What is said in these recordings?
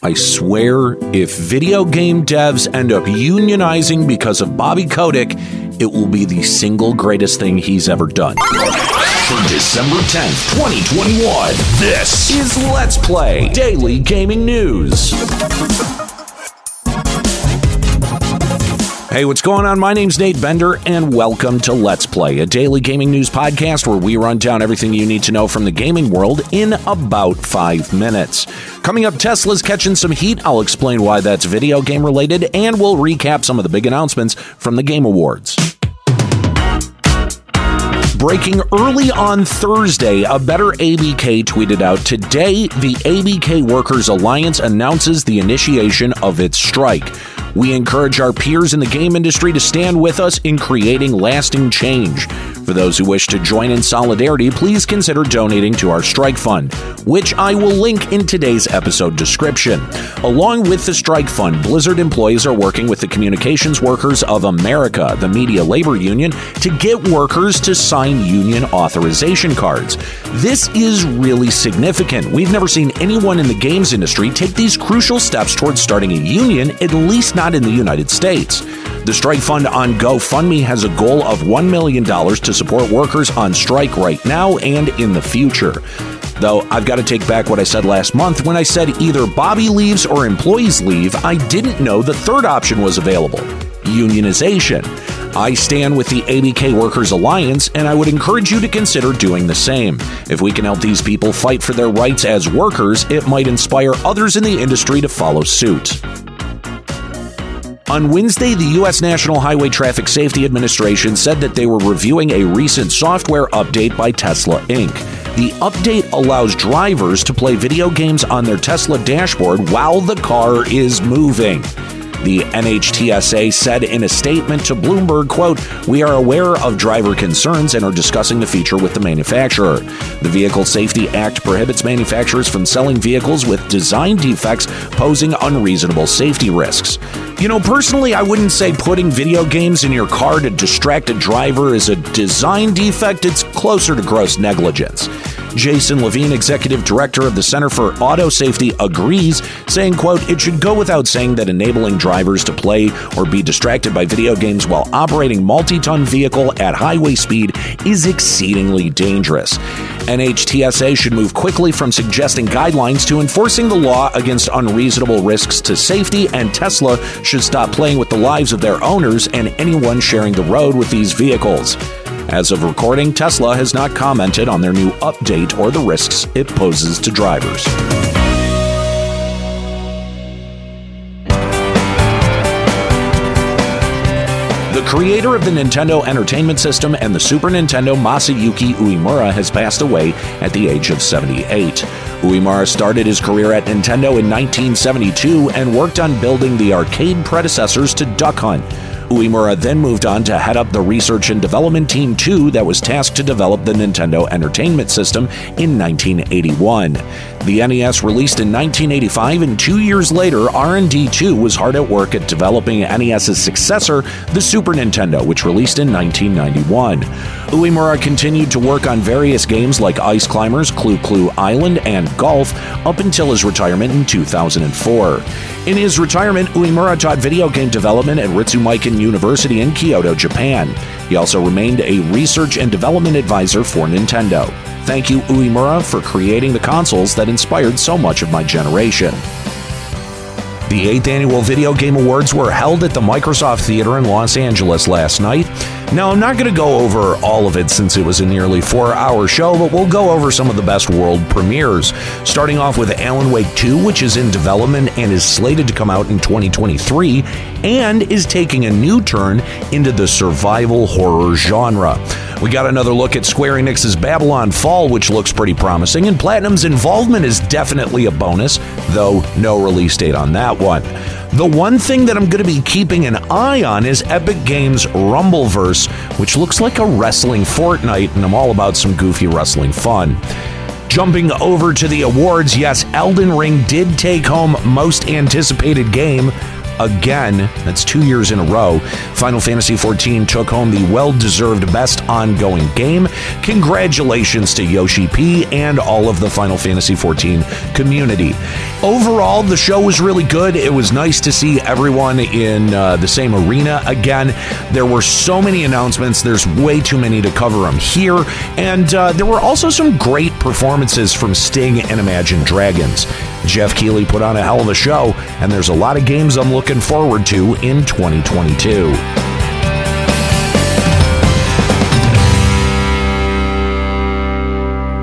I swear, if video game devs end up unionizing because of Bobby Kotick, it will be the single greatest thing he's ever done. For December 10th, 2021, this is Let's Play Daily Gaming News. Hey, what's going on? My name's Nate Bender, and welcome to Let's Play, a daily gaming news podcast where we run down everything you need to know from the gaming world in about five minutes. Coming up, Tesla's catching some heat. I'll explain why that's video game related, and we'll recap some of the big announcements from the Game Awards. Breaking early on Thursday, a better ABK tweeted out Today, the ABK Workers Alliance announces the initiation of its strike. We encourage our peers in the game industry to stand with us in creating lasting change. For those who wish to join in solidarity, please consider donating to our strike fund, which I will link in today's episode description. Along with the strike fund, Blizzard employees are working with the Communications Workers of America, the media labor union, to get workers to sign union authorization cards. This is really significant. We've never seen anyone in the games industry take these crucial steps towards starting a union, at least not in the United States. The strike fund on GoFundMe has a goal of $1 million to support workers on strike right now and in the future. Though I've got to take back what I said last month when I said either Bobby leaves or employees leave, I didn't know the third option was available unionization. I stand with the ABK Workers Alliance, and I would encourage you to consider doing the same. If we can help these people fight for their rights as workers, it might inspire others in the industry to follow suit. On Wednesday, the U.S. National Highway Traffic Safety Administration said that they were reviewing a recent software update by Tesla Inc. The update allows drivers to play video games on their Tesla dashboard while the car is moving. The NHTSA said in a statement to Bloomberg, quote, "We are aware of driver concerns and are discussing the feature with the manufacturer. The Vehicle Safety Act prohibits manufacturers from selling vehicles with design defects posing unreasonable safety risks." You know, personally, I wouldn't say putting video games in your car to distract a driver is a design defect. It's closer to gross negligence. Jason Levine, executive director of the Center for Auto Safety, agrees, saying, quote, it should go without saying that enabling drivers to play or be distracted by video games while operating multi-ton vehicle at highway speed is exceedingly dangerous. NHTSA should move quickly from suggesting guidelines to enforcing the law against unreasonable risks to safety, and Tesla should stop playing with the lives of their owners and anyone sharing the road with these vehicles. As of recording, Tesla has not commented on their new update or the risks it poses to drivers. The creator of the Nintendo Entertainment System and the Super Nintendo, Masayuki Uemura, has passed away at the age of 78. Uemura started his career at Nintendo in 1972 and worked on building the arcade predecessors to Duck Hunt. Uemura then moved on to head up the research and development team 2 that was tasked to develop the Nintendo Entertainment System in 1981. The NES released in 1985 and 2 years later R&D 2 was hard at work at developing NES's successor, the Super Nintendo, which released in 1991. Uemura continued to work on various games like Ice Climbers, Clu Clu Island, and Golf up until his retirement in 2004. In his retirement, Uemura taught video game development at Ritsumeikan University in Kyoto, Japan. He also remained a research and development advisor for Nintendo. Thank you, Uemura, for creating the consoles that inspired so much of my generation. The 8th Annual Video Game Awards were held at the Microsoft Theater in Los Angeles last night. Now, I'm not going to go over all of it since it was a nearly four hour show, but we'll go over some of the best world premieres. Starting off with Alan Wake 2, which is in development and is slated to come out in 2023, and is taking a new turn into the survival horror genre. We got another look at Square Enix's Babylon Fall, which looks pretty promising, and Platinum's involvement is definitely a bonus, though no release date on that one. The one thing that I'm going to be keeping an eye on is Epic Games Rumbleverse, which looks like a wrestling Fortnite, and I'm all about some goofy wrestling fun. Jumping over to the awards, yes, Elden Ring did take home most anticipated game again. That's two years in a row. Final Fantasy XIV took home the well deserved best ongoing game. Congratulations to Yoshi P and all of the Final Fantasy XIV community. Overall, the show was really good. It was nice to see everyone in uh, the same arena again. There were so many announcements, there's way too many to cover them here. And uh, there were also some great performances from Sting and Imagine Dragons. Geoff Keighley put on a hell of a show, and there's a lot of games I'm looking forward to in 2022.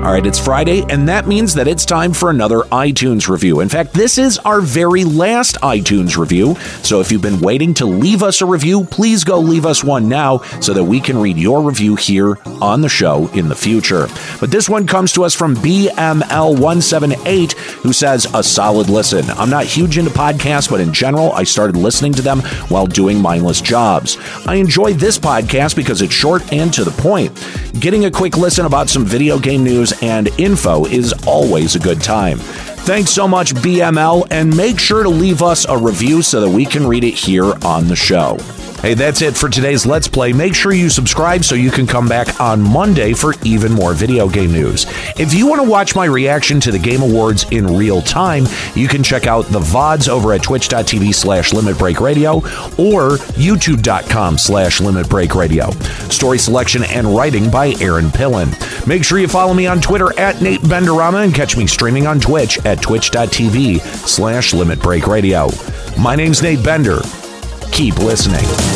All right, it's Friday, and that means that it's time for another iTunes review. In fact, this is our very last iTunes review. So if you've been waiting to leave us a review, please go leave us one now so that we can read your review here on the show in the future. But this one comes to us from BML178, who says, A solid listen. I'm not huge into podcasts, but in general, I started listening to them while doing mindless jobs. I enjoy this podcast because it's short and to the point. Getting a quick listen about some video game news and info is always a good time. Thanks so much, BML, and make sure to leave us a review so that we can read it here on the show. Hey, that's it for today's Let's Play. Make sure you subscribe so you can come back on Monday for even more video game news. If you want to watch my reaction to the Game Awards in real time, you can check out the VODs over at twitch.tv slash Limit Break Radio or youtube.com slash Limit Break Radio. Story selection and writing by Aaron Pillen. Make sure you follow me on Twitter at Nate Benderama and catch me streaming on Twitch at twitch.tv slash Limit Break Radio. My name's Nate Bender. Keep listening.